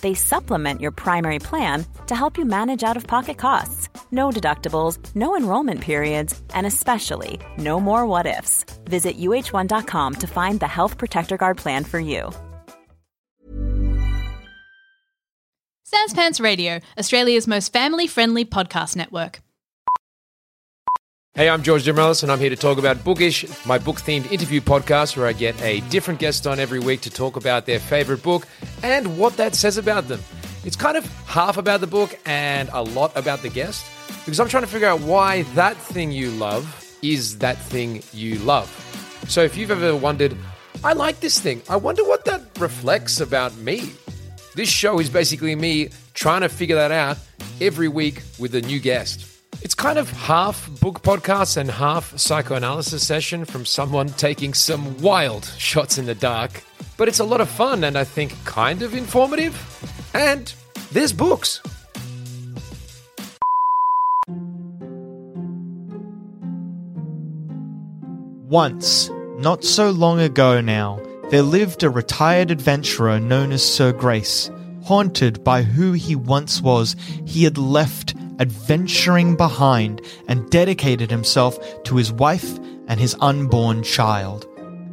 They supplement your primary plan to help you manage out of pocket costs. No deductibles, no enrollment periods, and especially no more what ifs. Visit uh1.com to find the Health Protector Guard plan for you. Sans Pants Radio, Australia's most family friendly podcast network. Hey, I'm George Dimarelos, and I'm here to talk about Bookish, my book themed interview podcast where I get a different guest on every week to talk about their favorite book and what that says about them. It's kind of half about the book and a lot about the guest because I'm trying to figure out why that thing you love is that thing you love. So if you've ever wondered, I like this thing, I wonder what that reflects about me. This show is basically me trying to figure that out every week with a new guest. It's kind of half book podcast and half psychoanalysis session from someone taking some wild shots in the dark. But it's a lot of fun and I think kind of informative. And there's books. Once, not so long ago now, there lived a retired adventurer known as Sir Grace. Haunted by who he once was, he had left adventuring behind and dedicated himself to his wife and his unborn child.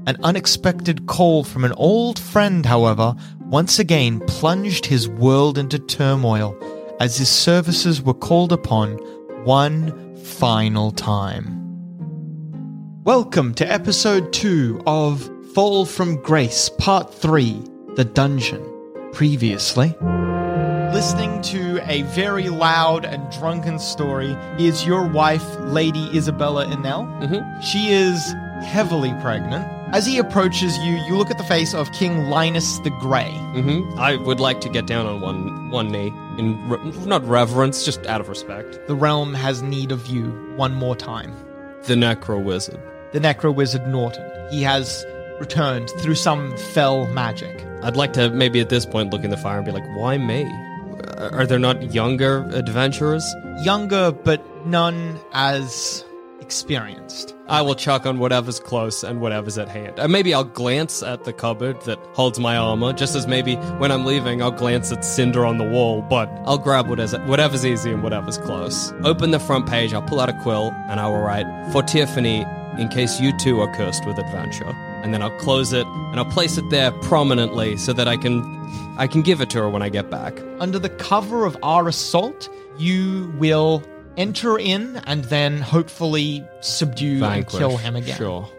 An unexpected call from an old friend, however, once again plunged his world into turmoil as his services were called upon one final time. Welcome to episode 2 of Fall from Grace, Part 3 The Dungeon. Previously. Listening to a very loud and drunken story is your wife, Lady Isabella Enel. Mhm. She is heavily pregnant. As he approaches you, you look at the face of King Linus the Grey. Mm-hmm. I would like to get down on one one knee in re- not reverence, just out of respect. The realm has need of you one more time. The Necro Wizard. The Necro Wizard Norton. He has returned through some fell magic. I'd like to maybe at this point look in the fire and be like, why me? Are there not younger adventurers? Younger, but none as experienced. I will chuck on whatever's close and whatever's at hand. And maybe I'll glance at the cupboard that holds my armor, just as maybe when I'm leaving, I'll glance at Cinder on the wall, but I'll grab whatever's, whatever's easy and whatever's close. Open the front page, I'll pull out a quill, and I will write, For Tiffany, in case you too are cursed with adventure. And then I'll close it, and I'll place it there prominently so that I can, I can give it to her when I get back. Under the cover of our assault, you will enter in and then hopefully subdue Vanquish. and kill him again. Sure.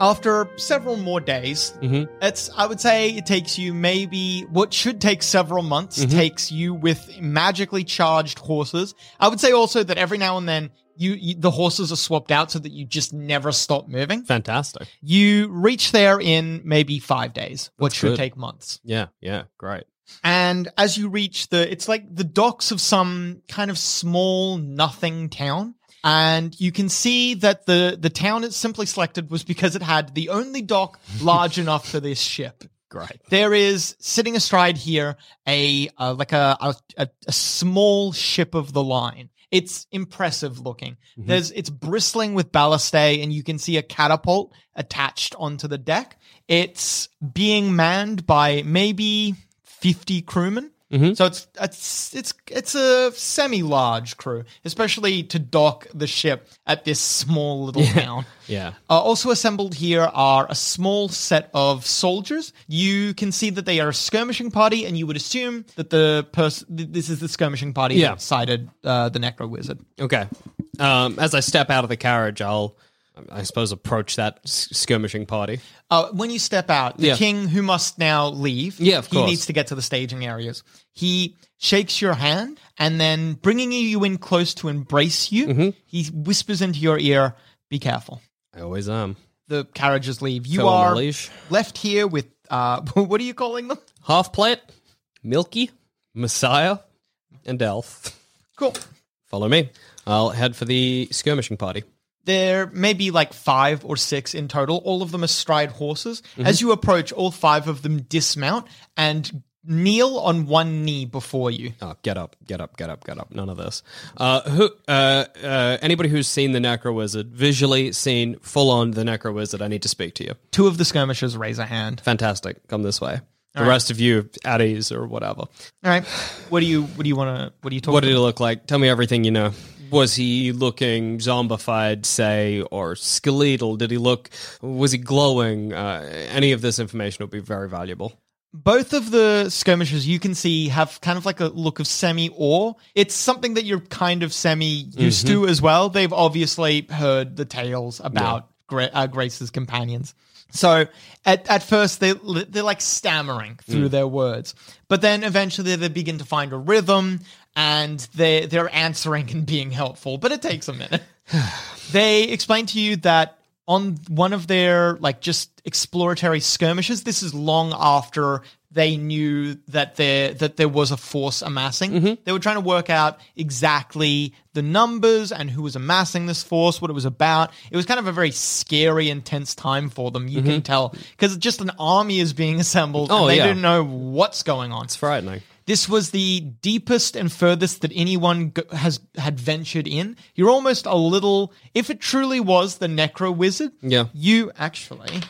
After several more days, Mhm. it's I would say it takes you maybe what should take several months Mhm. takes you with magically charged horses. I would say also that every now and then you, you the horses are swapped out so that you just never stop moving. Fantastic. You reach there in maybe 5 days, what That's should good. take months. Yeah, yeah, great. And as you reach the, it's like the docks of some kind of small nothing town. And you can see that the, the town it simply selected was because it had the only dock large enough for this ship. Great. There is sitting astride here a, uh, like a, a, a small ship of the line. It's impressive looking. Mm-hmm. There's, it's bristling with ballistae and you can see a catapult attached onto the deck. It's being manned by maybe 50 crewmen. So it's it's it's it's a semi-large crew, especially to dock the ship at this small little town. Yeah. Uh, also assembled here are a small set of soldiers. You can see that they are a skirmishing party, and you would assume that the person this is the skirmishing party Yeah. that sided uh, the Necro Wizard. Okay. Um, as I step out of the carriage, I'll, I suppose, approach that skirmishing party. Uh, when you step out, the Yeah. king, who must now leave, Yeah, of he course. needs to get to the staging areas. He shakes your hand, and then bringing you in close to embrace you, Mm-hmm. he whispers into your ear, "Be careful." I always am. The carriages leave. You on my are leash. left here with uh, what are you calling them? Half plate, Milky, Messiah, and Elf. Cool. Follow me. I'll head for the skirmishing party. There may be like five or six in total. All of them astride horses. Mm-hmm. As you approach, all five of them dismount and kneel on one knee before you. Oh, get up, get up, get up, get up. None of this. Uh, who? Uh, uh, anybody who's seen the Necro Wizard, visually seen, full on the Necro Wizard, I need to speak to you. Two of the skirmishers raise a hand. Fantastic. Come this way. The right. rest of you at ease or whatever. All right. What do you what do you want to what do you talk What did it look like? Tell me everything you know. Was he looking zombified, say, or skeletal? Did he look? Was he glowing? Uh, any of this information would be very valuable. Both of the skirmishers you can see have kind of like a look of semi awe. It's something that you're kind of semi used to as well. They've obviously heard the tales about Gra- uh, Grace's companions. So at, at first they they're like stammering through their words, but then eventually they begin to find a rhythm and they they're answering and being helpful. But it takes a minute. they explain to you that on one of their like just exploratory skirmishes this is long after they knew that there that there was a force amassing mm-hmm. they were trying to work out exactly the numbers and who was amassing this force what it was about it was kind of a very scary intense time for them you can mm-hmm. tell because just an army is being assembled Oh, and they yeah. didn't know what's going on It's frightening. This was the deepest and furthest that anyone has had ventured in. You're almost a little. If it truly was the Necro Wizard, Yeah. you actually.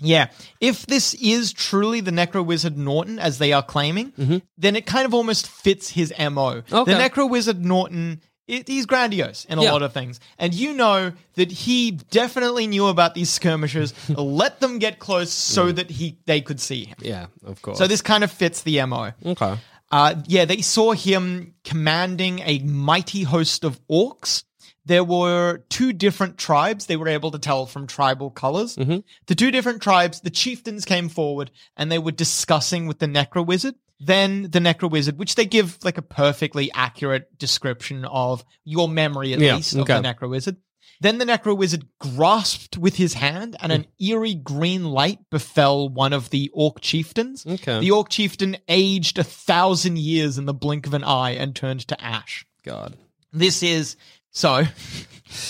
Yeah, if this is truly the Necro Wizard Norton, as they are claiming, then it kind of almost fits his MO. Mm-hmm. Okay. The Necro Wizard Norton, it, he's grandiose in a Yeah. lot of things. And you know that he definitely knew about these skirmishers, let them get close so that he they could see him. Yeah, of course. So this kind of fits the MO. okay. Uh, yeah, they saw him commanding a mighty host of orcs. There were two different tribes. They were able to tell from tribal colors. The two different tribes, the chieftains came forward and they were discussing with the Necro Wizard. Then the Necro Wizard, which they give like a perfectly accurate description of your memory at Yeah, least of the Necro Wizard. Then the Necro Wizard grasped with his hand, and an hmm. eerie green light befell one of the Orc chieftains. Okay. The Orc chieftain aged a thousand years in the blink of an eye and turned to ash. God. This is so.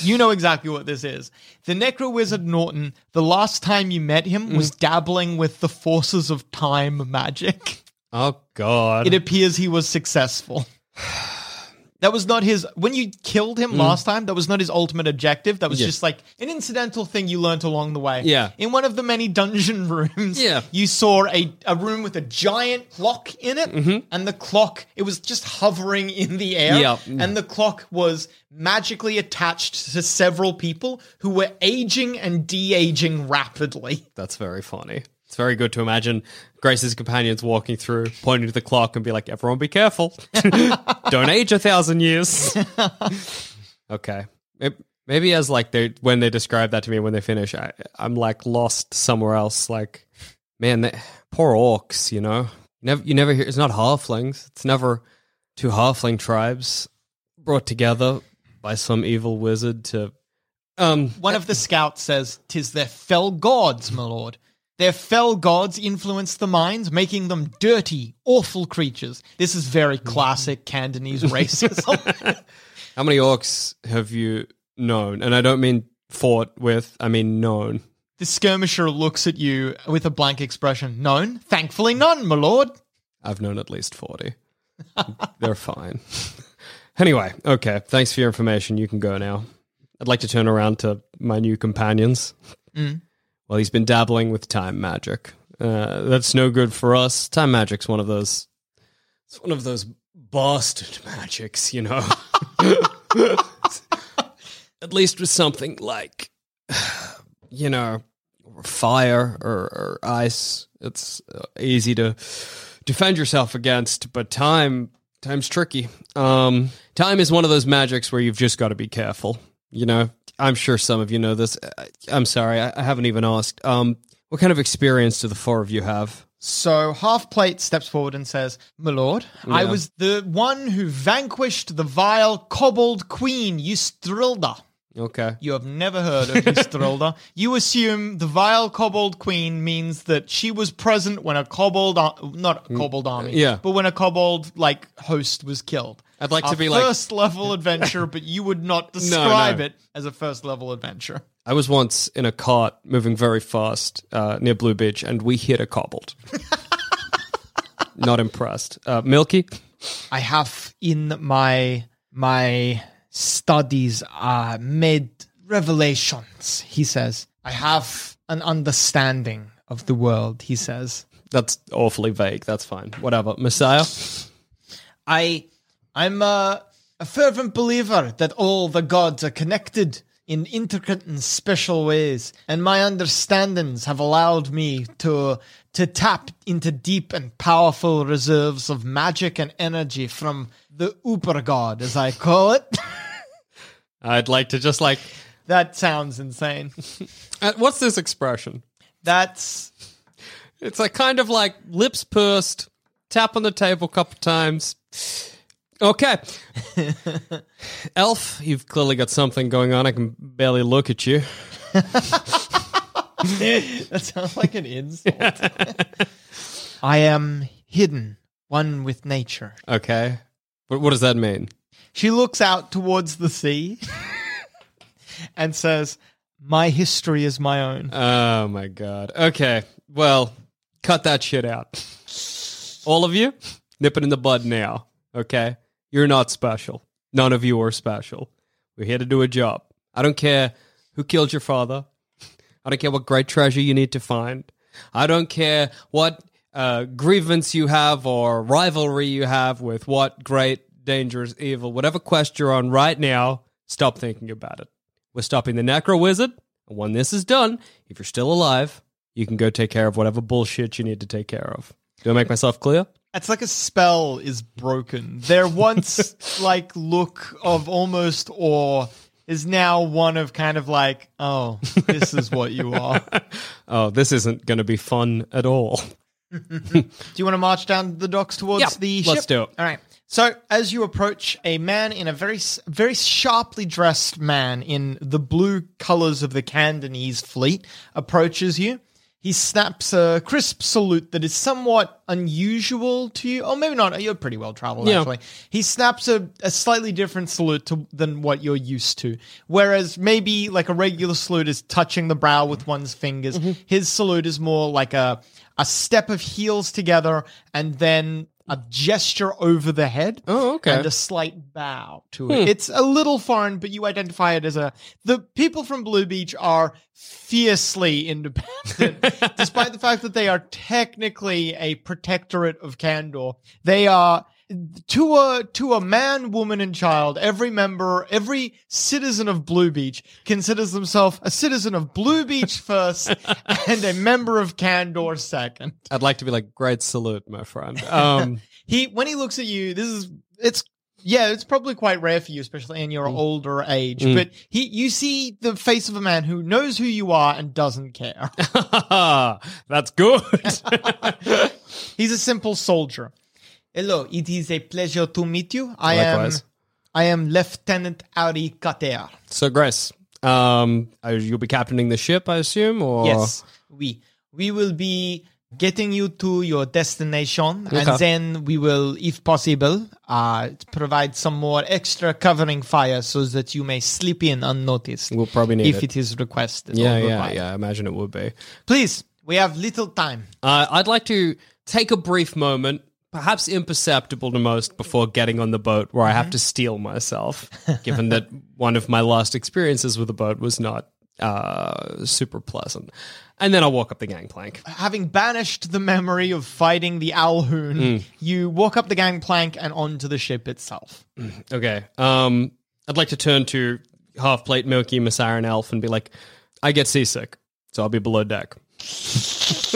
You know exactly what this is. The Necro Wizard Norton, the last time you met him, was hmm. dabbling with the forces of time magic. Oh God. It appears he was successful. That was not his. When you killed him mm. last time, that was not his ultimate objective. That was Yeah. just like an incidental thing you learnt along the way. Yeah. In one of the many dungeon rooms, Yeah. you saw a, a room with a giant clock in it, mm-hmm. and the clock, it was just hovering in the air. Yeah. And the clock was magically attached to several people who were aging and de aging rapidly. That's very funny. It's very good to imagine Grace's companions walking through, pointing to the clock, and be like, "Everyone, be careful! Don't age a thousand years." okay, It- maybe as like they when they describe that to me when they finish, I, I'm like lost somewhere else. Like, man, they, poor orcs. You know, never you never hear. It's not halflings. It's never two halfling tribes brought together by some evil wizard to. Um, One of the scouts says, "Tis their fell gods, my lord. Their fell gods influence the minds, making them dirty, awful creatures." This is very classic Cantonese racism. How many orcs have you known? And I don't mean fought with, I mean known. the skirmisher looks at you with a blank expression. Known? Thankfully, none, my lord. I've known at least 40. They're fine. anyway, okay. Thanks for your information. You can go now. I'd like to turn around to my new companions. Mm. Well, he's been dabbling with time magic. Uh, that's no good for us. Time magic's one of those. It's one of those bastard magics, you know. At least with something like, you know, fire or, or ice. It's uh, easy to defend yourself against, but time time's tricky. Um, time is one of those magics where you've just got to be careful. You know, I'm sure some of you know this. I- I'm sorry, I, haven't even asked. Um, what kind of experience do the four of you have? So Half Plate steps forward and says, My lord, I was the one who vanquished the vile kobold queen, Ystrilda. Okay. You have never heard of Ystrilda. you assume the vile kobold queen means that she was present when a kobold, ar- not a kobold army, Mm, yeah. but when a kobold like host was killed. I'd like to be like- first level adventure, but you would not describe no. it as a first level adventure. I was once in a cart moving very fast uh, near Blue Beach, and we hit a kobold. Not impressed. Uh, Milky, I have in my my studies uh, made revelations. He says I have an understanding of the world. He says that's awfully vague. That's fine. Whatever. Messiah. I I'm a, a fervent believer that all the gods are connected in intricate and special ways, and my understandings have allowed me to to tap into deep and powerful reserves of magic and energy from the Uber God, as I call it. I'd like to just like. that sounds insane. Uh, what's this expression? That's It's like kind of like lips pursed, tap on the table a couple times. Okay. Elf, you've clearly got something going on. I can barely look at you. that sounds like an insult. I am hidden, one with nature. Okay. But what does that mean? She looks out towards the sea and says, My history is my own. Oh my god. Okay. Well, cut that shit out. All of you, nip it in the bud now. Okay? You're not special. None of you are special. We're here to do a job. I don't care who killed your father. I don't care what great treasure you need to find. I don't care what uh, grievance you have or rivalry you have with what great, dangerous, evil, whatever quest you're on right now, stop thinking about it. We're stopping the Necro Wizard, and when this is done, if you're still alive, you can go take care of whatever bullshit you need to take care of. Do I make myself clear? It's like a spell is broken. Their once like look of almost awe is now one of kind of like, oh, this is what you are. Oh, this isn't going to be fun at all. Do you want to march down the docks towards Yeah, the ship? let's do it. All right. So, as you approach, a man in a very, very sharply dressed man in the blue colors of the Cantonese fleet approaches you. He snaps a crisp salute that is somewhat unusual to you. Or maybe not. You're pretty well traveled, Yeah. actually. He snaps a, a slightly different salute to, than what you're used to. Whereas maybe like a regular salute is touching the brow with one's fingers. Mm-hmm. His salute is more like a, a step of heels together and then a gesture over the head. Oh, okay. Hmm. And a slight bow to it. It's a little foreign, but you identify it as a. The people from Blue Beach are fiercely independent, despite the fact that they are technically a protectorate of Candor. They are. To a to a man, woman, and child, every member, every citizen of Blue Beach considers themselves a citizen of Blue Beach first and a member of Candor second. I'd like to be like, great salute, my friend. Um, He when he looks at you, this is it's yeah, it's probably quite rare for you, especially in your older age. Mm. But he you see the face of a man who knows who you are and doesn't care. that's good. He's a simple soldier. Hello, it is a pleasure to meet you. I Likewise. am I am Lieutenant Harry Cutter. so, Grace, um, you'll be captaining the ship, I assume, or Yes, we we will be getting you to your destination, Okay. and then we will, if possible, uh, provide some more extra covering fire so that you may sleep in unnoticed. We'll probably need if it. it is requested. Yeah, yeah, required. yeah. I imagine it would be. Please, we have little time. Uh, I'd like to take a brief moment, perhaps imperceptible to most, before getting on the boat where I have to steel myself, given that one of my last experiences with a boat was not uh, super pleasant. And then I'll walk up the gangplank. Having banished the memory of fighting the Alhoon, you walk up the gangplank and onto the ship itself. Okay. Um, I'd like to turn to half plate Milky, Messiah, and Elf and be like, I get seasick, so I'll be below deck.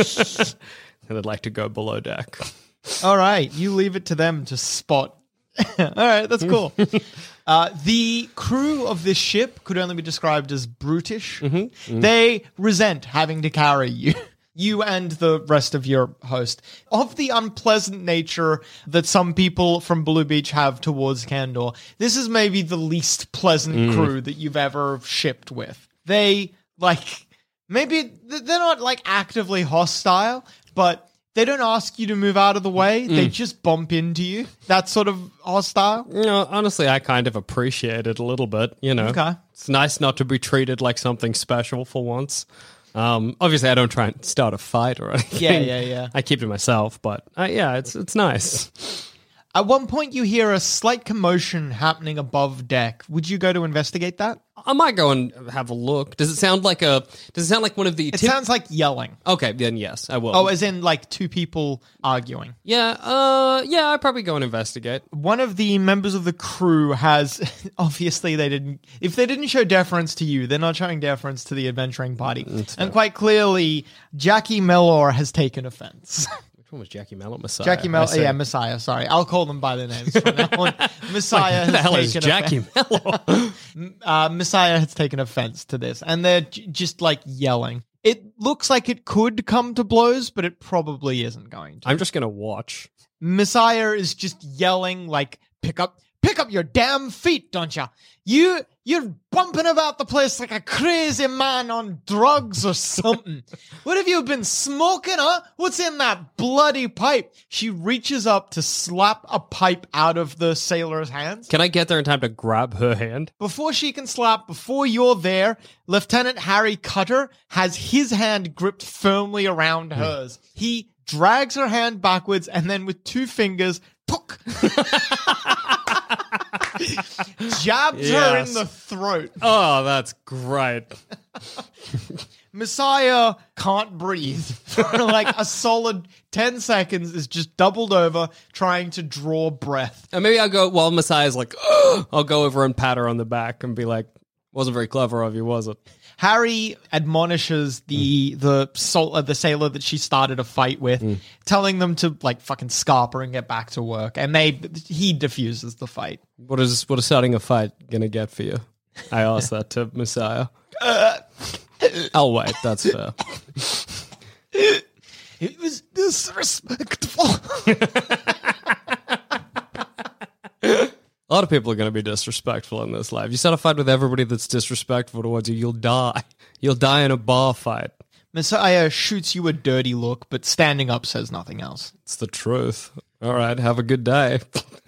and I'd like to go below deck. All right, you leave it to them to spot. All right, that's cool. Mm-hmm. Uh, the crew of this ship could only be described as brutish. Mm-hmm. Mm-hmm. They resent having to carry you. You and the rest of your host of the unpleasant nature that some people from Blue Beach have towards Candor. This is maybe the least pleasant mm. crew that you've ever shipped with. They like maybe th- they're not like actively hostile, but they don't ask you to move out of the way. They just bump into you. That sort of hostile. You know, honestly, I kind of appreciate it a little bit. You know, Okay. it's nice not to be treated like something special for once. Um, obviously, I don't try and start a fight or anything. Yeah, yeah, yeah. I keep to myself, but uh, yeah, it's it's nice. At one point, you hear a slight commotion happening above deck. Would you go to investigate that? I might go and have a look. Does it sound like a? Does it sound like one of the? It tip- sounds like yelling. okay, then yes, I will. Oh, as in like two people arguing. yeah, uh, yeah, I'd probably go and investigate. One of the members of the crew has obviously they didn't. If they didn't show deference to you, they're not showing deference to the adventuring party. And quite clearly, Jackie Mellor has taken offense. Which one was Jackie Mellor? Messiah. Jackie see. yeah, Messiah. Sorry, I'll call them by their names from now on. Messiah the has taken Jackie offense. Uh, Messiah has taken offense to this, and they're j- just like yelling. It looks like it could come to blows, but it probably isn't going to. I'm just gonna watch. Messiah is just yelling like, "Pick up, pick up your damn feet, don't ya? You, you're bumping about the place like a crazy man on drugs or something. what have you been smoking, huh? What's in that bloody pipe?" She reaches up to slap a pipe out of the sailor's hands. Can I get there in time to grab her hand? Before she can slap, before you're there, Lieutenant Harry Cutter has his hand gripped firmly around hmm. hers. He drags her hand backwards and then with two fingers, pook, jabs her in Yes. the throat. Oh, that's great. Messiah can't breathe for like a solid 10 seconds, is just doubled over trying to draw breath. And maybe I'll go while Messiah's like, I'll go over and pat her on the back and be like, wasn't very clever of you, was it? Harry admonishes the the sol- uh, the sailor that she started a fight with, telling them to like fucking scarp her and get back to work. And they he diffuses the fight. What is what is starting a fight gonna get for you? I asked that to Messiah. I'll wait. That's fair. It was disrespectful. A lot of people are going to be disrespectful in this life. You start a fight with everybody that's disrespectful towards you, you'll die. You'll die in a bar fight. Messiah shoots you a dirty look, but standing up says nothing else. It's the truth. All right, have a good day.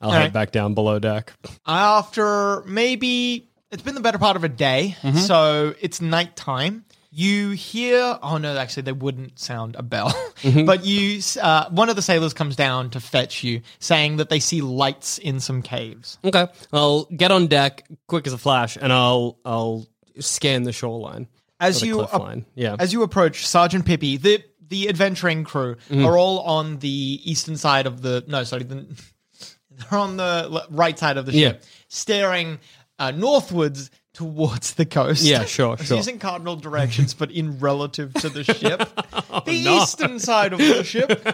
I'll head right. back down below deck. After maybe it's been the better part of a day, mm-hmm. so it's nighttime. You hear, oh no, actually, they wouldn't sound a bell, but you, uh, one of the sailors comes down to fetch you, saying that they see lights in some caves. Okay, I'll get on deck quick as a flash, and I'll I'll scan the shoreline. As you ap- Yeah. as you approach, Sergeant Pippi, the the adventuring crew are all on the eastern side of the no, sorry, the, they're on the right side of the ship, Yeah. staring uh, northwards towards the coast. Yeah, sure, sure. Using cardinal directions, but in relative to the ship, the no. eastern side of the ship.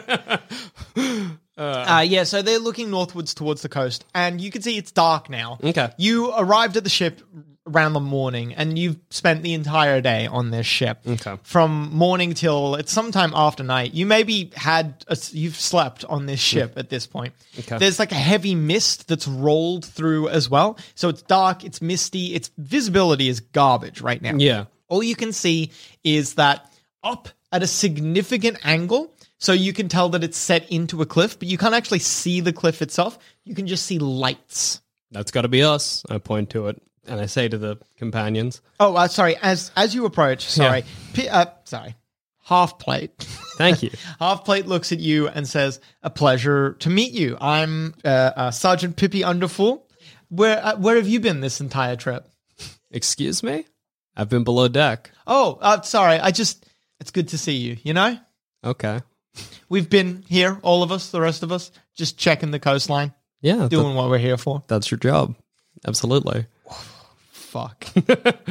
Uh, yeah, so they're looking northwards towards the coast, and you can see it's dark now. Okay. You arrived at the ship around the morning, and you've spent the entire day on this ship. Okay. From morning till it's sometime after night. You maybe had a, you've slept on this ship at this point. Okay. There's like a heavy mist that's rolled through as well, so it's dark, it's misty, its visibility is garbage right now. Yeah. All you can see is that up at a significant angle. So you can tell that it's set into a cliff, but you can't actually see the cliff itself. You can just see lights. That's got to be us. I point to it, and I say to the companions, Oh, uh, sorry. As as you approach, sorry, P- uh, sorry. Half plate. "Thank you." Half plate looks at you and says, "A pleasure to meet you. I'm uh, uh, Sergeant Pippi Underfull. Where uh, where have you been this entire trip? Excuse me. I've been below deck. Oh, uh, sorry. I just, it's good to see you, you know? Okay. We've been here, all of us, the rest of us, just checking the coastline, Yeah, th- doing what we're here for. that's your job. Absolutely. Fuck.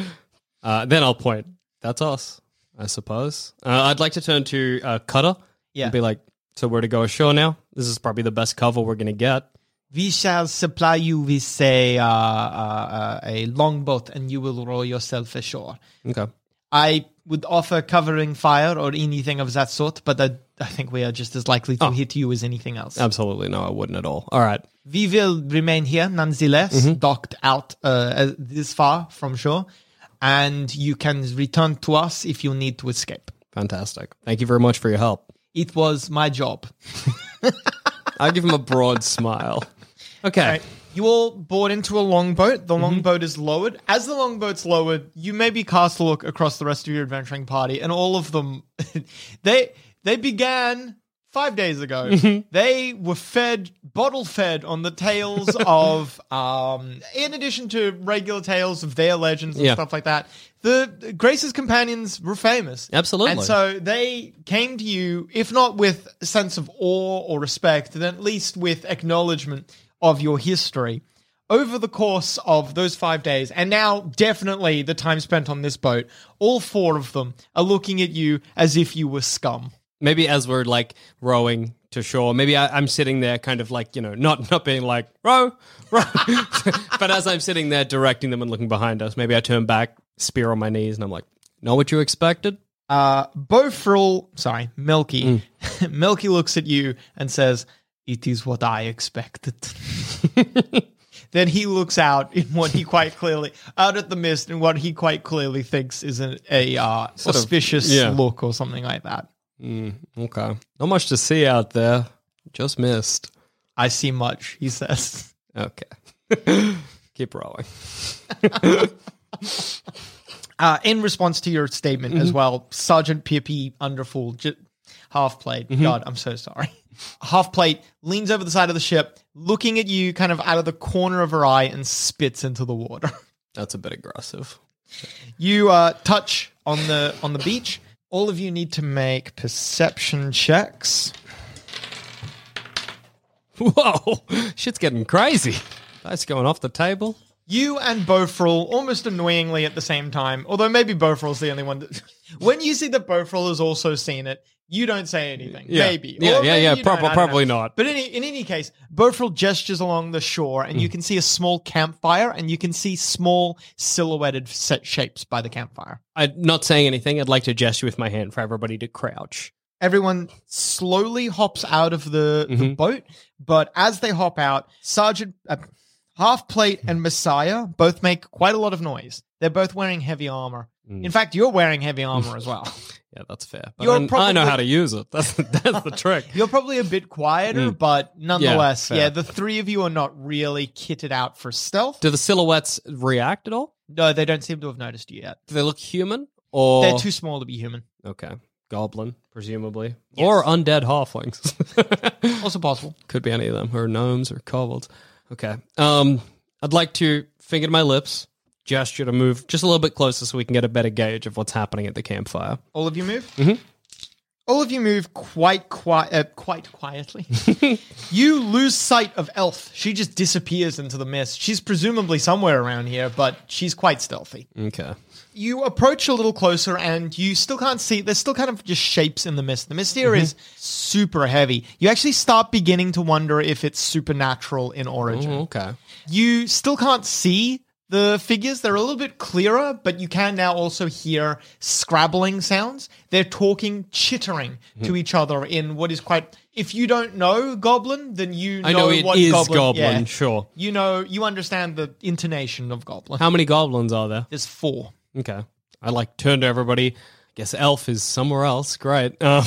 Uh, then I'll point. That's us, I suppose. Uh, I'd like to turn to uh, Cutter. Yeah. And be like, so where to go ashore now? This is probably the best cover we're going to get. we shall supply you with a, uh, uh, uh, a longboat and you will row yourself ashore. Okay. I would offer covering fire or anything of that sort, but I, I think we are just as likely to Oh. hit you as anything else. Absolutely. No, I wouldn't at all. All right. We will remain here nonetheless, Mm-hmm. docked out uh, this far from shore, and you can return to us if you need to escape. Fantastic. Thank you very much for your help. It was my job. I'll give him a broad smile. Okay. You all board into a longboat. Mm-hmm. The longboat is lowered. As the longboat's lowered, you maybe cast a look across the rest of your adventuring party, and all of them, they they began five days ago. Mm-hmm. They were fed, bottle fed, on the tales of, um, in addition to regular tales of their legends and Yeah. stuff like that. The Grace's companions were famous. Absolutely. And so they came to you, if not with a sense of awe or respect, then at least with acknowledgement of your history. Over the course of those five days, and now definitely the time spent on this boat, all four of them are looking at you as if you were scum. maybe as we're like rowing to shore, maybe I, I'm sitting there kind of like, you know, not, not being like, row, row. but as I'm sitting there directing them and looking behind us, maybe I turn back, spear on my knees, and I'm like, know what you expected? Uh, Bofril, sorry, Milky. Milky looks at you and says, It is what I expected. then he looks out in what he quite clearly, out at the mist, and what he quite clearly thinks is a, a uh, Sort of- suspicious yeah. look or something like that. Okay. Not much to see out there. Just missed. I see much, he says. Okay. Keep rolling. Uh, in response to your statement Mm-hmm. as well, Sergeant Pippi Underfool, j- half plate. Mm-hmm. God, I'm so sorry. Half plate leans over the side of the ship, looking at you kind of out of the corner of her eye, and spits into the water. That's a bit aggressive. You uh, touch on the on the beach. All of you need to make perception checks. Whoa. Shit's getting crazy. That's going off the table. You and Bofril, almost annoyingly at the same time, although maybe Bofril's the only one that. when you see that Bofril has also seen it, you don't say anything. Yeah. Maybe. Yeah, Or yeah, maybe yeah, you prob- don't, I don't probably know. not. But in, in any case, Bofril gestures along the shore, and Hmm. you can see a small campfire, and you can see small silhouetted set shapes by the campfire. I'm not saying anything. I'd like to gesture with my hand for everybody to crouch. Everyone slowly hops out of the, the Mhm. boat, but as they hop out, Sergeant uh, Half Plate and Messiah both make quite a lot of noise. They're both wearing heavy armor. Mm. In fact, you're wearing heavy armor as well. Yeah, that's fair. But I, I know how to use it. That's that's the trick. You're probably a bit quieter, but nonetheless, fair. yeah, the three of you are not really kitted out for stealth. Do the silhouettes react at all? No, they don't seem to have noticed you yet. Do they look human or They're too small to be human. okay? Goblin, presumably, Yes. or undead halflings. Also possible. Could be any of them, or gnomes, or kobolds. Okay. Um, I'd like to finger my lips, gesture to move just a little bit closer so we can get a better gauge of what's happening at the campfire. All of you move. Mhm. All of you move quite quiet, uh, quite quietly. you lose sight of Elf. She just disappears into the mist. She's presumably somewhere around here, but she's quite stealthy. Okay. You approach a little closer, and you still can't see. There's still kind of just shapes in the mist. The mist here is super heavy. You actually start beginning to wonder if it's supernatural in origin. Oh, okay. You still can't see the figures. They're a little bit clearer, but you can now also hear scrabbling sounds. They're talking, chittering to each other in what is quite. If you don't know Goblin, then you know, I know it what is Goblin. goblin. yeah. Sure. You know, you understand the intonation of Goblin. How many goblins are there? There's four. Okay. I like turn to everybody. Guess elf is somewhere else. Great. Um,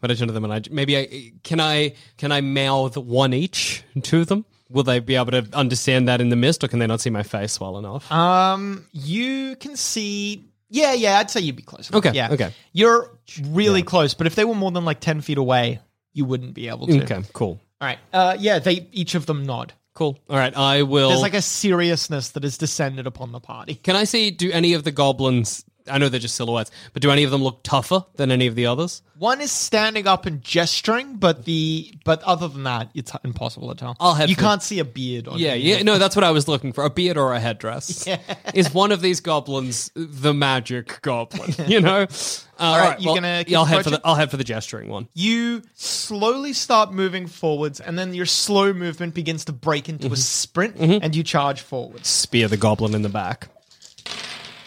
but I turn to them and I maybe I can I can I mouth one each to them. Will they be able to understand that in the mist, or can they not see my face well enough? Um, you can see. Yeah, yeah, I'd say you'd be close. enough. Okay, yeah, okay. You're really close, but if they were more than like ten feet away, you wouldn't be able to. okay, cool. All right. Uh, yeah, they each of them nod. Cool. All right, I will. There's like a seriousness that has descended upon the party. Can I see? Do any of the goblins? I know they're just silhouettes, but do any of them look tougher than any of the others? One is standing up and gesturing, but the but other than that, it's impossible to tell. I'll head you can't see a beard on Yeah, him. yeah. No, that's what I was looking for—a beard or a headdress. Is one of these goblins the magic goblin? You know. Uh, all right, right, you well, gonna keep yeah, I'll head for approaching? the. I'll head for the gesturing one. You slowly start moving forwards, and then your slow movement begins to break into Mm-hmm. a sprint, and you charge forwards. Spear the goblin in the back.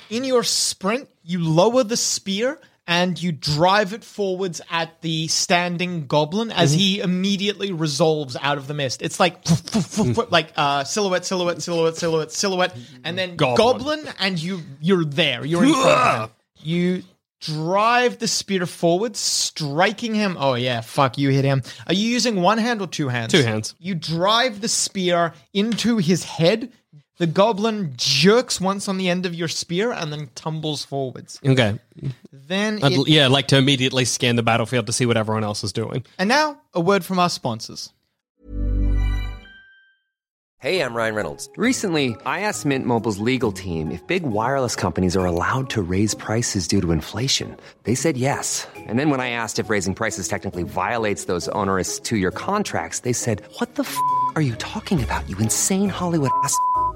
In your sprint, you lower the spear and you drive it forwards at the standing goblin as Mm-hmm. he immediately resolves out of the mist. It's like like uh, silhouette, silhouette, silhouette, silhouette, silhouette, and then Goblin. goblin, and you you're there. You're in front. You drive the spear forward, striking him. Oh yeah, fuck, you hit him. Are you using one hand or two hands? Two hands. You drive the spear into his head. The goblin jerks once on the end of your spear and then tumbles forwards. Okay. Then, I'd, it, yeah, I'd like to immediately scan the battlefield to see what everyone else is doing. and now a word from our sponsors. Hey, I'm Ryan Reynolds. Recently, I asked Mint Mobile's legal team if big wireless companies are allowed to raise prices due to inflation. They said yes. And then when I asked if raising prices technically violates those onerous two year contracts, they said, What the f are you talking about, you insane Hollywood ass?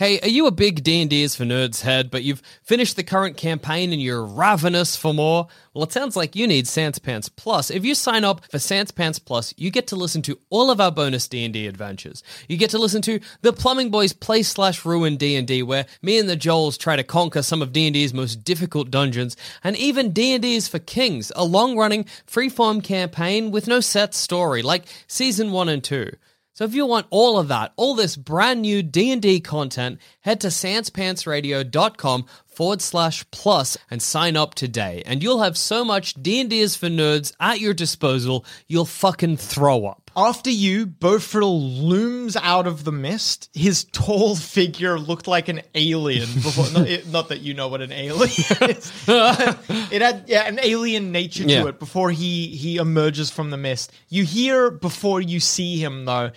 Hey, are you a big D&D's for Nerds head, but you've finished the current campaign and you're ravenous for more? Well, it sounds like you need Sans Pants Plus. If you sign up for Sans Pants Plus, you get to listen to all of our bonus D&D adventures. You get to listen to the Plumbing Boys Play Slash Ruin D&D, where me and the Joels try to conquer some of D&D's most difficult dungeons, and even D&D's for Kings, a long-running, freeform campaign with no set story, like Season 1 and 2. So if you want all of that, all this brand new D&D content, head to sanspantsradio.com forward slash plus and sign up today. And you'll have so much D&D is for nerds at your disposal, you'll fucking throw up. After you, Bofril looms out of the mist. His tall figure looked like an alien before. not, it- not that you know what an alien is. it had yeah, an alien nature to Yeah. it before he he emerges from the mist. You hear before you see him though,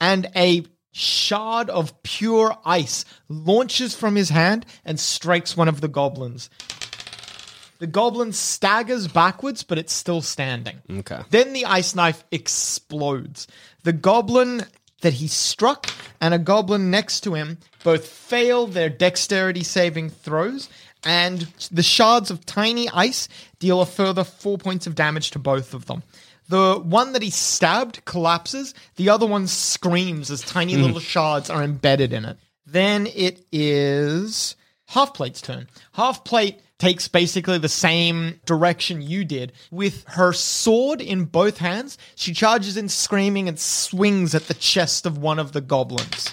and a shard of pure ice launches from his hand and strikes one of the goblins. The goblin staggers backwards, but it's still standing. Okay. Then the ice knife explodes. The goblin that he struck and a goblin next to him both fail their dexterity saving throws, and the shards of tiny ice deal a further four points of damage to both of them. The one that he stabbed collapses, the other one screams as tiny hmm. little shards are embedded in it. Then it is Half Plate's turn. Half Plate takes basically the same direction you did. With her sword in both hands, she charges in screaming and swings at the chest of one of the goblins.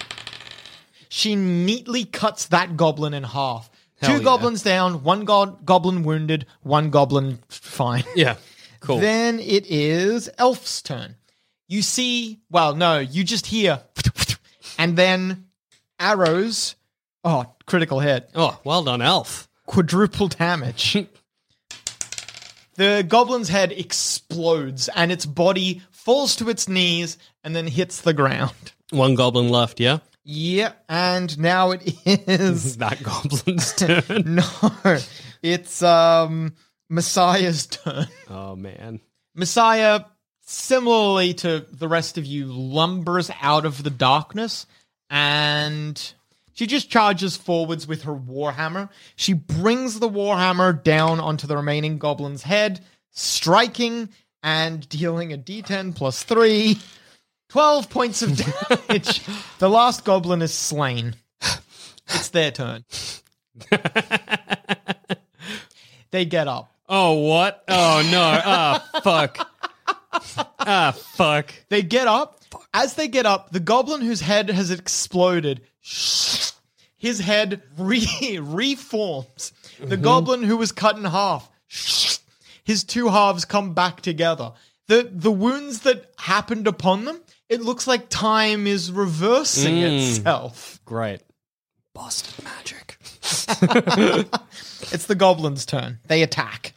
She neatly cuts that goblin in half. Hell Two yeah. goblins down, one go- goblin wounded, one goblin fine. Yeah. Cool. Then it is Elf's turn. You see, well, no, you just hear, and then arrows. Oh, critical hit. Oh, well done, Elf. Quadruple damage. the goblin's head explodes and its body falls to its knees and then hits the ground. One goblin left, yeah? Yeah, and now it is That goblin's turn. no, it's um Messiah's turn. Oh, man. Messiah, similarly to the rest of you, lumbers out of the darkness and she just charges forwards with her warhammer. She brings the warhammer down onto the remaining goblin's head, striking and dealing a d10 plus 3. 12 points of damage. the last goblin is slain. It's their turn. they get up. Oh, what? Oh, no. Ah, fuck. Ah, fuck. They get up. As they get up, the goblin whose head has exploded, his head re- reforms. The goblin who was cut in half, his two halves come back together. The the wounds that happened upon them, it looks like time is reversing itself. Great. Boston magic. It's the goblin's turn. They attack.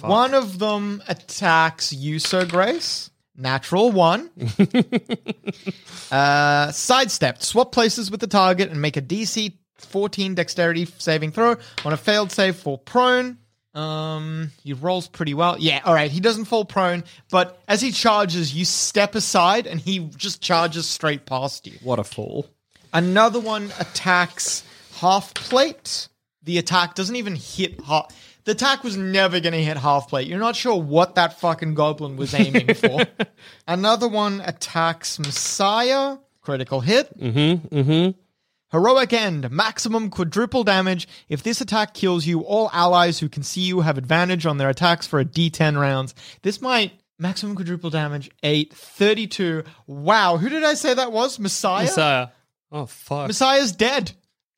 One of them attacks you, Sir Grace. Natural one. uh, sidestep. Swap places with the target and make a DC 14 dexterity saving throw. On a failed save, fall prone. Um, he rolls pretty well. Yeah, all right. He doesn't fall prone, but as he charges, you step aside and he just charges straight past you. What a fool. Another one attacks half plate. The attack doesn't even hit half. The attack was never going to hit half plate. You're not sure what that fucking goblin was aiming for. Another one attacks Messiah. Critical hit. Mm-hmm. Mm-hmm. Heroic end. Maximum quadruple damage. If this attack kills you, all allies who can see you have advantage on their attacks for a d10 rounds. This might maximum quadruple damage 8 32. Wow, who did I say that was? Messiah? Messiah. Oh, fuck. Messiah's dead.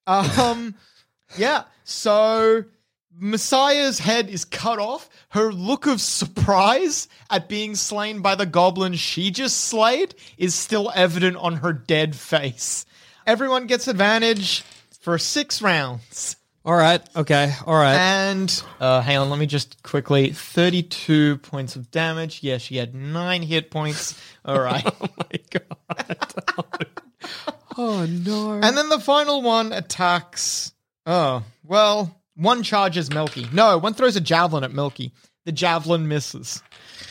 Um, yeah. So Messiah's head is cut off. Her look of surprise at being slain by the goblin she just slayed is still evident on her dead face. Everyone gets advantage for six rounds. All right. Okay. All right. And uh, hang on, let me just quickly. Thirty-two points of damage. Yeah, she had nine hit points. All right. oh, my God. oh, no. And then the final one attacks. Oh, well, one charges Milky. No, one throws a javelin at Milky. The javelin misses.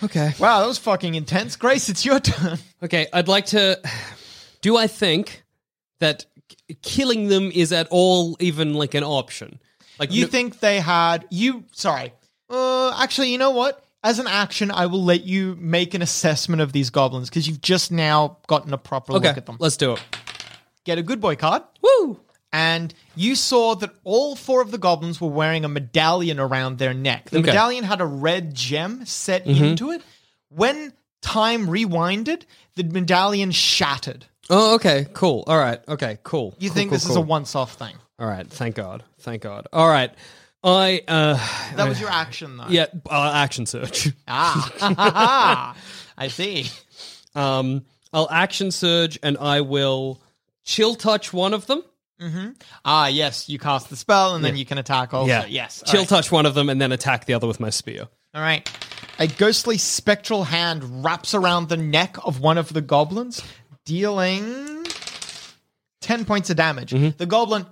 Okay. Wow, that was fucking intense. Grace, it's your turn. Okay. I'd like to. Do I think that k- killing them is at all even like an option? Like You no- think they had you? Sorry. Uh, actually, you know what? As an action, I will let you make an assessment of these goblins because you've just now gotten a proper Okay. look at them. Let's do it. Get a good boy card. Woo. and you saw that all four of the goblins were wearing a medallion around their neck. The Okay. Mm-hmm. medallion had a red gem set into it. When time rewinded, the medallion shattered. Oh, okay. Cool. All right. Okay. Cool. You Cool, think cool, this is a cool. once-off thing? All right. Thank God. Thank God. All right. I uh That was your action, though. yeah uh, action surge. Ah, I see. Um, I'll action surge and I will chill touch one of them. Ah, yes. You cast the spell, and then you can attack also. Yes. All chill right. touch one of them and then attack the other with my spear. All right. A ghostly spectral hand wraps around the neck of one of the goblins, dealing 10 points of damage. The goblin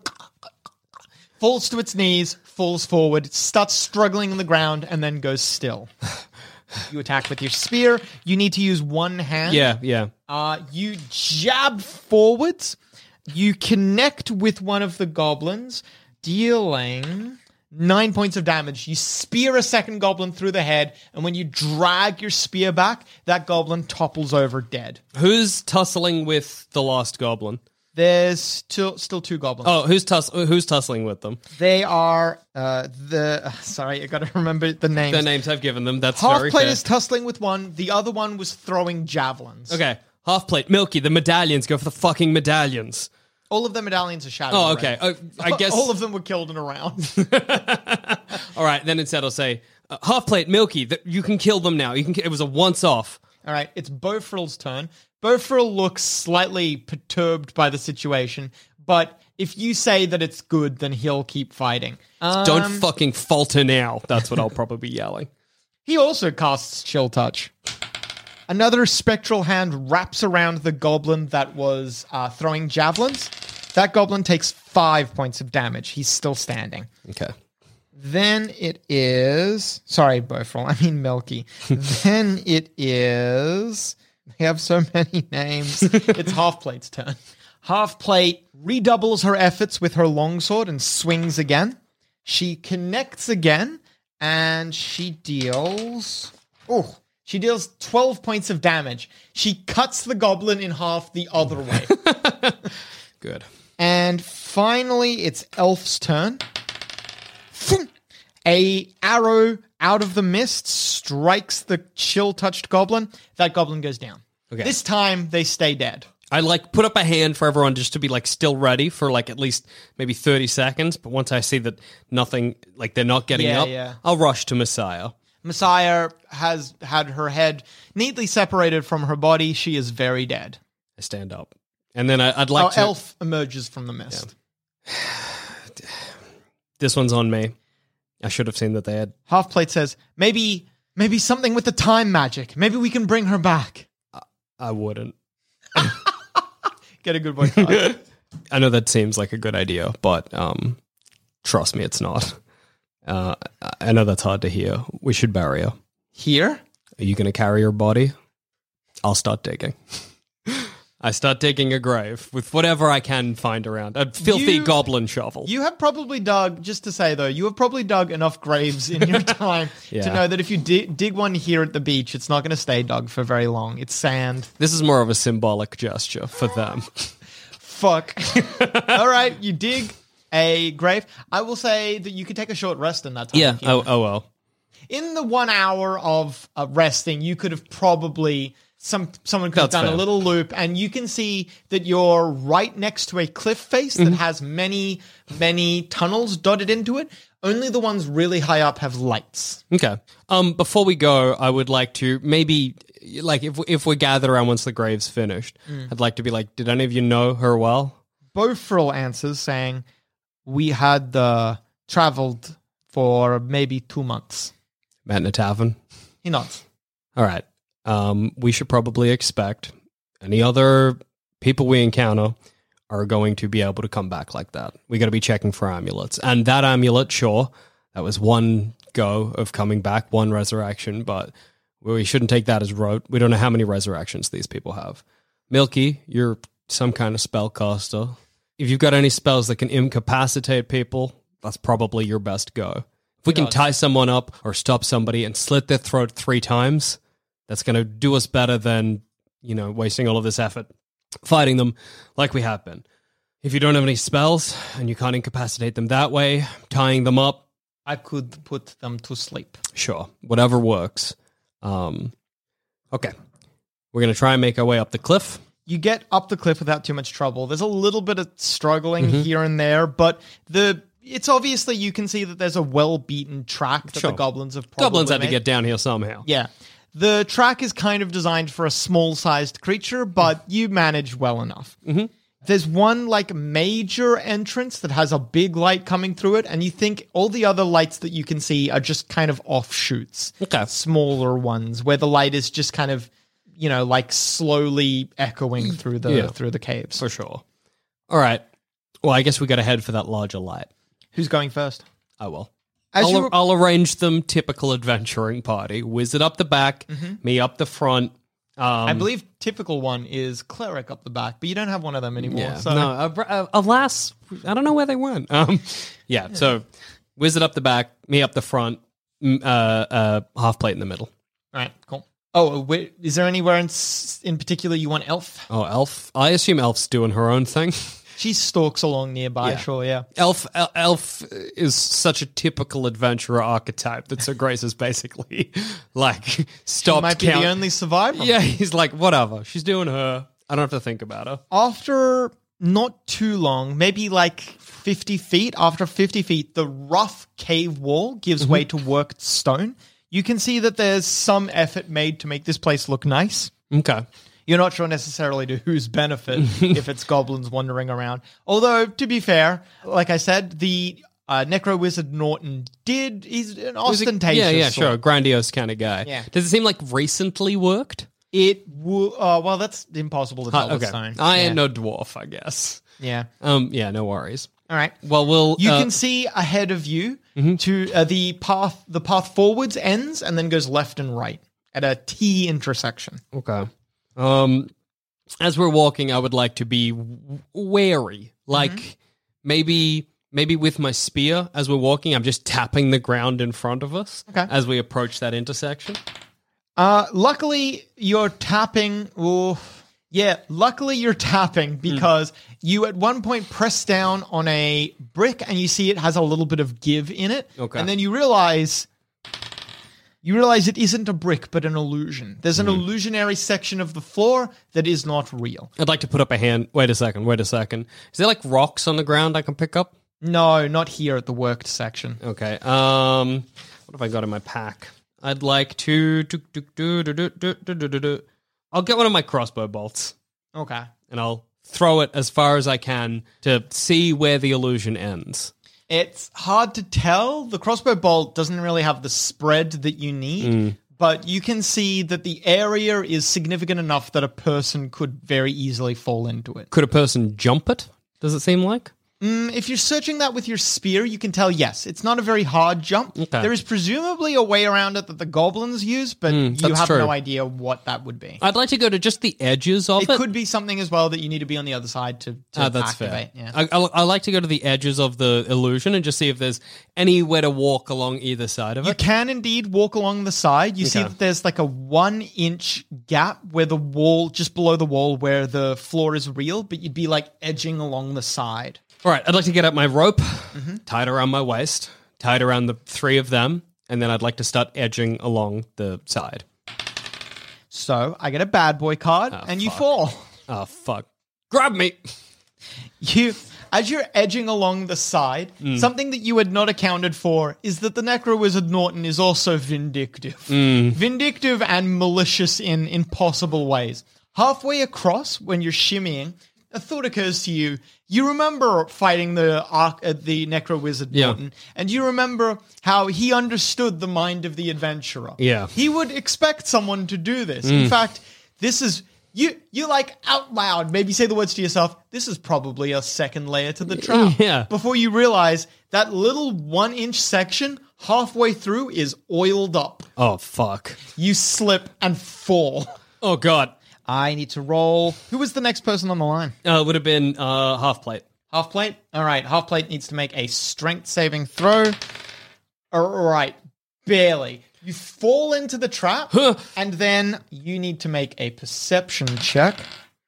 falls to its knees, falls forward, starts struggling in the ground, and then goes still. you attack with your spear. You need to use one hand. Yeah, yeah. Uh, you jab forwards. You connect with one of the goblins, dealing nine points of damage. You spear a second goblin through the head, and when you drag your spear back, that goblin topples over dead. Who's tussling with the last goblin? There's still still two goblins. Oh, who's tuss- who's tussling with them? They are uh, the. Sorry, I got to remember the names. The names I've given them. That's Half very plate fair. is tussling with one. The other one was throwing javelins. okay. Half plate, Milky. The medallions go for the fucking medallions. All of the medallions are shattered. Oh, okay. Oh, I guess all of them were killed in a round. All right, then instead I'll say uh, half plate, Milky. That you can kill them now. You can. It was a once off. All right, it's Bofril's turn. Bofril looks slightly perturbed by the situation, but if you say that it's good, then he'll keep fighting. Um, Don't fucking falter now. That's what I'll probably be yelling. He also casts Chill Touch. Another spectral hand wraps around the goblin that was uh, throwing javelins. That goblin takes five points of damage. He's still standing. Okay. Then it is. Sorry, Bofrol. I mean Milky. then it is. They have so many names. it's Half Plate's turn. Half Plate redoubles her efforts with her longsword and swings again. She connects again and she deals. Oh, she deals 12 points of damage. She cuts the goblin in half the other way. Good. And finally, it's Elf's turn. A arrow out of the mist strikes the chill touched goblin. That goblin goes down. Okay. This time they stay dead. I like put up a hand for everyone just to be like still ready for like at least maybe 30 seconds. But once I see that nothing, like they're not getting Yeah, up, yeah. I'll rush to Messiah. Messiah has had her head neatly separated from her body. She is very dead. I stand up. And then I, I'd like Our to. elf emerges from the mist. This one's on me. I should have seen that they had. Half plate says, maybe maybe something with the time magic. Maybe we can bring her back. I wouldn't. Get a good boy card. I know that seems like a good idea, but um, trust me, it's not. Uh, I know that's hard to hear. We should bury her. Here? Are you going to carry her body? I'll start digging. I start digging a grave with whatever I can find around. A filthy You- goblin shovel. You have probably dug, just to say though, you have probably dug enough graves in your time Yeah. to know that if you di- dig one here at the beach, it's not going to stay dug for very long. It's sand. this is more of a symbolic gesture for them. Fuck. All right, you dig a grave. I will say that you could take a short rest in that time. yeah. Oh, oh well. in the one hour of uh, resting, you could have probably some someone could have That's done a little loop, and you can see that you're right next to a cliff face Mm-hmm. that has many many tunnels dotted into it. Only the ones really high up have lights. Okay. Um, before we go, I would like to maybe, like, if if we gather around once the grave's finished, I'd like to be like, did any of you know her well? Bofril answers saying, "We had uh, traveled for maybe two months." Met in a tavern. He nods. All right. Um, we should probably expect any other people we encounter are going to be able to come back like that. We got to be checking for amulets. And that amulet, sure, that was one go of coming back, one resurrection, but we shouldn't take that as rote. We don't know how many resurrections these people have. Milky, you're some kind of spellcaster. If you've got any spells that can incapacitate people, that's probably your best go. If we can tie someone up or stop somebody and slit their throat three times, that's going to do us better than, you know, wasting all of this effort fighting them like we have been. If you don't have any spells and you can't incapacitate them that way, tying them up, I could put them to sleep. sure, whatever works. Um, okay. We're going to try and make our way up the cliff. you get up the cliff without too much trouble. There's a little bit of struggling Mm-hmm. here and there, but the it's obviously you can see that there's a well beaten track that Sure. the goblins have probably Goblins had to get down here somehow. Yeah. The track is kind of designed for a small sized creature, but you manage well enough. Mm-hmm. There's one like major entrance that has a big light coming through it, and you think all the other lights that you can see are just kind of offshoots, Okay. smaller ones where the light is just kind of, you know, like slowly echoing through the Yeah. through the caves. For sure. All right. Well, I guess we got to head for that larger light. Who's going first? I will. I'll, were- I'll arrange them typical adventuring party. Wizard up the back, me up the front. Um, I believe typical one is cleric up the back, but you don't have one of them anymore. Yeah. So No, uh, uh, alas, I don't know where they went. Um, yeah, So, wizard up the back, me up the front, uh, uh, half plate in the middle. All right, cool. Oh, wait, is there anywhere in, in particular you want Elf? Oh, elf. I assume elf's doing her own thing. She stalks along nearby, Yeah. sure, yeah. Elf, El- elf is such a typical adventurer archetype that Sir Grace is basically like She stopped might be the only survivor. Yeah, he's like whatever. She's doing her. I don't have to think about her. After not too long, maybe like 50 feet, after 50 feet, the rough cave wall gives mm-hmm. way to worked stone. You can see that there's some effort made to make this place look nice. Okay. You're not sure necessarily to whose benefit if it's goblins wandering around. Although, to be fair, like I said, the uh, Necro Wizard Norton did. He's an ostentatious. yeah, yeah, sure, grandiose kind of guy. Yeah. Does it seem like recently worked? It w- uh, well, that's impossible to tell. With okay, stone. I yeah. ain't no dwarf, I guess. Yeah. Um, yeah, no worries. All right. Well, we'll. You uh, can see ahead of you Mm-hmm. to uh, the path. The path forwards ends and then goes left and right at a T intersection. Okay. Um, as we're walking, I would like to be wary. Like Mm-hmm. maybe, maybe with my spear, as we're walking, I'm just tapping the ground in front of us Okay. as we approach that intersection. Uh, luckily, you're tapping. Oh, yeah. Luckily, you're Hmm. tapping because you at one point press down on a brick and you see it has a little bit of give in it. Okay. And then you realize you realize it isn't a brick, but an illusion. There's an mm. illusionary section of the floor that is not real. I'd like to put up a hand. Wait a second. Wait a second. Is there like rocks on the ground I can pick up? No, not here at the worked section. Okay. Um, what have I got in my pack? I'd like to. I'll get one of my crossbow bolts. Okay. And I'll throw it as far as I can to see where the illusion ends. It's hard to tell. The crossbow bolt doesn't really have the spread that you need, mm. but you can see that the area is significant enough that a person could very easily fall into it. Could a person jump it? Does it seem like? Mm, if you're searching that with your spear, you can tell yes, it's not a very hard jump. Okay. There is presumably a way around it that the goblins use, but you have true. no idea what that would be. I'd like to go to just the edges of it it. could be something as well that you need to be on the other side to, to Ah, that's activate. fair. Yeah. I, I, I like to go to the edges of the illusion and just see if there's anywhere to walk along either side of it. You can indeed walk along the side. You see that there's like a one inch gap where the wall, just below the wall, where the floor is real, but you'd be like edging along the side. All right, I'd like to get out my rope, Mm-hmm. tie it around my waist, tie it around the three of them, and then I'd like to start edging along the side. So I get a bad boy card and you fall. Oh, fuck. Grab me! You, as you're edging along the side, Mm. something that you had not accounted for is that the Necro Wizard Norton is also vindictive. Mm. Vindictive and malicious in impossible ways. Halfway across, when you're shimmying, a thought occurs to you. You remember fighting the arc, uh, the Necro Wizard Yeah. Norton, and you remember how he understood the mind of the adventurer. Yeah. He would expect someone to do this. In fact, this is you you like out loud, maybe say the words to yourself, this is probably a second layer to the trap. Yeah. Before you realize that little one inch section halfway through is oiled up. Oh, fuck. You slip and fall. Oh, God. I need to roll. Who was the next person on the line? Uh, it would have been uh, half plate. Half plate? All right, half plate needs to make a strength saving throw. All right, barely. You fall into the trap, and then you need to make a perception check.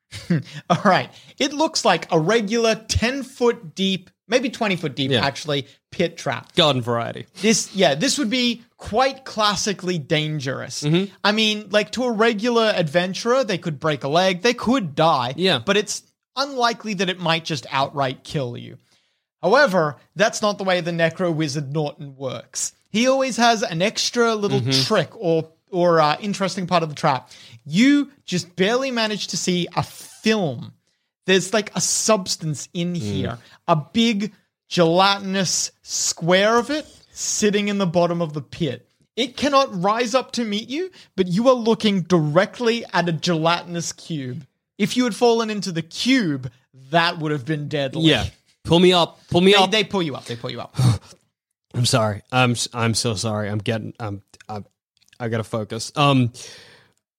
All right, it looks like a regular 10 foot deep, maybe 20 foot deep, Yeah. actually, pit trap. Garden variety. This, yeah, this would be quite classically dangerous. Mm-hmm. I mean, like to a regular adventurer, they could break a leg, they could die. Yeah. But it's unlikely that it might just outright kill you. However, that's not the way the Necro Wizard Norton works. He always has an extra little trick or or uh, interesting part of the trap. You just barely manage to see a film. There's like a substance in here, a big gelatinous square of it sitting in the bottom of the pit. It cannot rise up to meet you, but you are looking directly at a gelatinous cube. If you had fallen into the cube, that would have been deadly. Yeah. Pull me up. Pull me They, up. they pull you up. They pull you up. I'm sorry. I'm I'm so sorry. I'm getting. I'm. I'm I gotta focus. Um,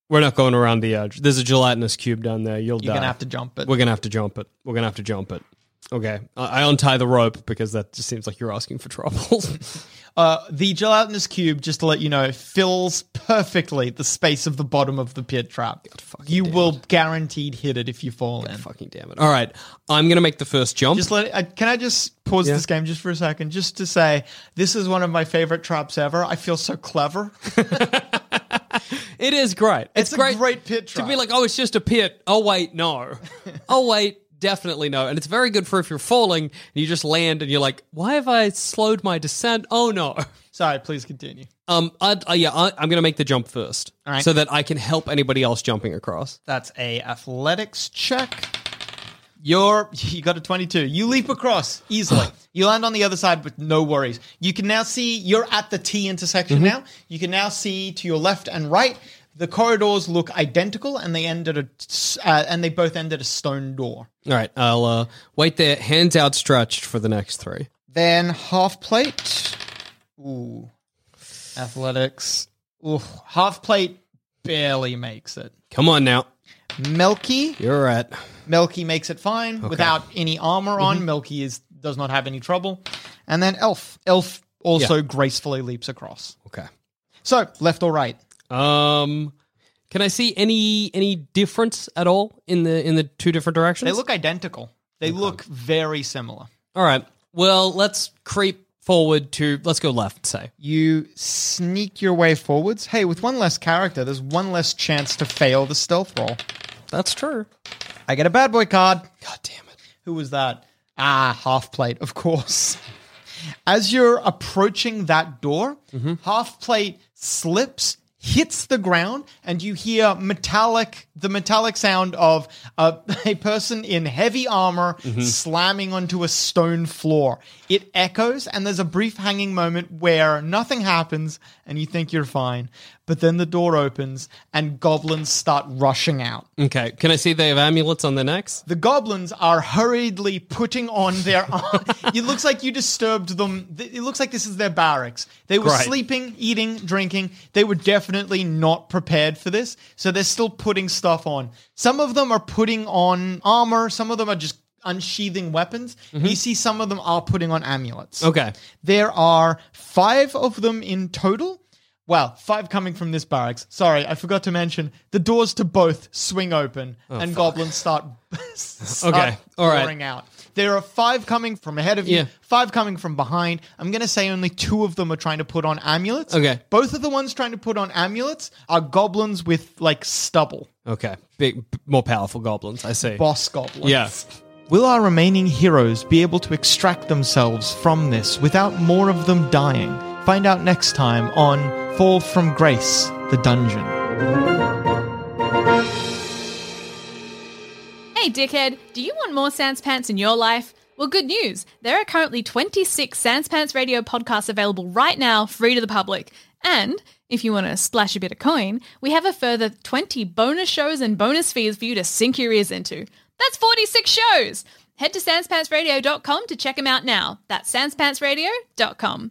we're not going around the edge. There's a gelatinous cube down there. You'll You're die. gonna have to jump it. We're gonna have to jump it. We're gonna have to jump it. Okay. I, I untie the rope because that just seems like you're asking for trouble. Uh, the gelatinous cube, just to let you know, fills perfectly the space of the bottom of the pit trap. fucking You damn will guaranteed hit it if you fall in. Fucking damn it. All right. I'm gonna make the first jump. Just let. Uh, can I just pause this game just for a second, just to say this is one of my favorite traps ever. I feel so clever. it is great. It's, a great. great pit to be like, oh, it's just a pit. Oh wait, no. oh wait, definitely no. and it's very good for if you're falling and you just land and you're like, "Why have I slowed my descent?" Oh no. Sorry, please continue. Um, uh, yeah, I, I'm going to make the jump first, All right. so that I can help anybody else jumping across. That's a athletics check. You're you got a 22. You leap across easily. you land on the other side with no worries. You can now see you're at the T intersection now. You can now see to your left and right. The corridors look identical, and they end at a uh, and they both end at a stone door. All right, I'll uh, wait there, hands outstretched for the next three. Then half plate. Ooh, athletics. Ooh, half plate barely makes it. Come on now, Melky you're right. Melky makes it fine without any armor on. Melky is does not have any trouble. And then Elf. Elf also gracefully leaps across. Okay. So left or right? Um, can I see any any difference at all in the in the two different directions? They look identical. They look very similar. all right. Well, let's creep forward to. Let's go left. Say. You sneak your way forwards. Hey, with one less character, there's one less chance to fail the stealth roll. That's true. I get a bad boy card. God damn it. Who was that? Ah, half plate, of course. As you're approaching that door, half plate slips, hits the ground, and you hear metallic, the metallic sound of a, a person in heavy armor slamming onto a stone floor. It echoes, and there's a brief hanging moment where nothing happens, and you think you're fine. But then the door opens, and goblins start rushing out. Okay. Can I see they have amulets on their necks? The goblins are hurriedly putting on their. it looks like you disturbed them. It looks like this is their barracks. They were Great. sleeping, eating, drinking. They were definitely not prepared for this, so they're still putting stuff on. Some of them are putting on armor. Some of them are just unsheathing weapons. Mm-hmm. You see, some of them are putting on amulets. Okay. There are five of them in total. Well, five coming from this barracks. Sorry, I forgot to mention the doors to both swing open oh, and goblins start, start Oh, Okay, all right. pouring out. There are five coming from ahead of you, Yeah. five coming from behind. I'm going to say only two of them are trying to put on amulets. Okay. Both of the ones trying to put on amulets are goblins with like stubble, Okay. Big, more powerful goblins. I see. boss goblins. Yeah. Will our remaining heroes be able to extract themselves from this without more of them dying? Find out next time on Fall from Grace, the dungeon. Hey, dickhead, do you want more Sans Pants in your life? Well, good news. There are currently 26 Sans Pants Radio podcasts available right now, free to the public. And if you want to splash a bit of coin, we have a further 20 bonus shows and bonus feeds for you to sink your ears into. That's 46 shows! Head to sanspantsradio.com to check them out now. That's sanspantsradio.com.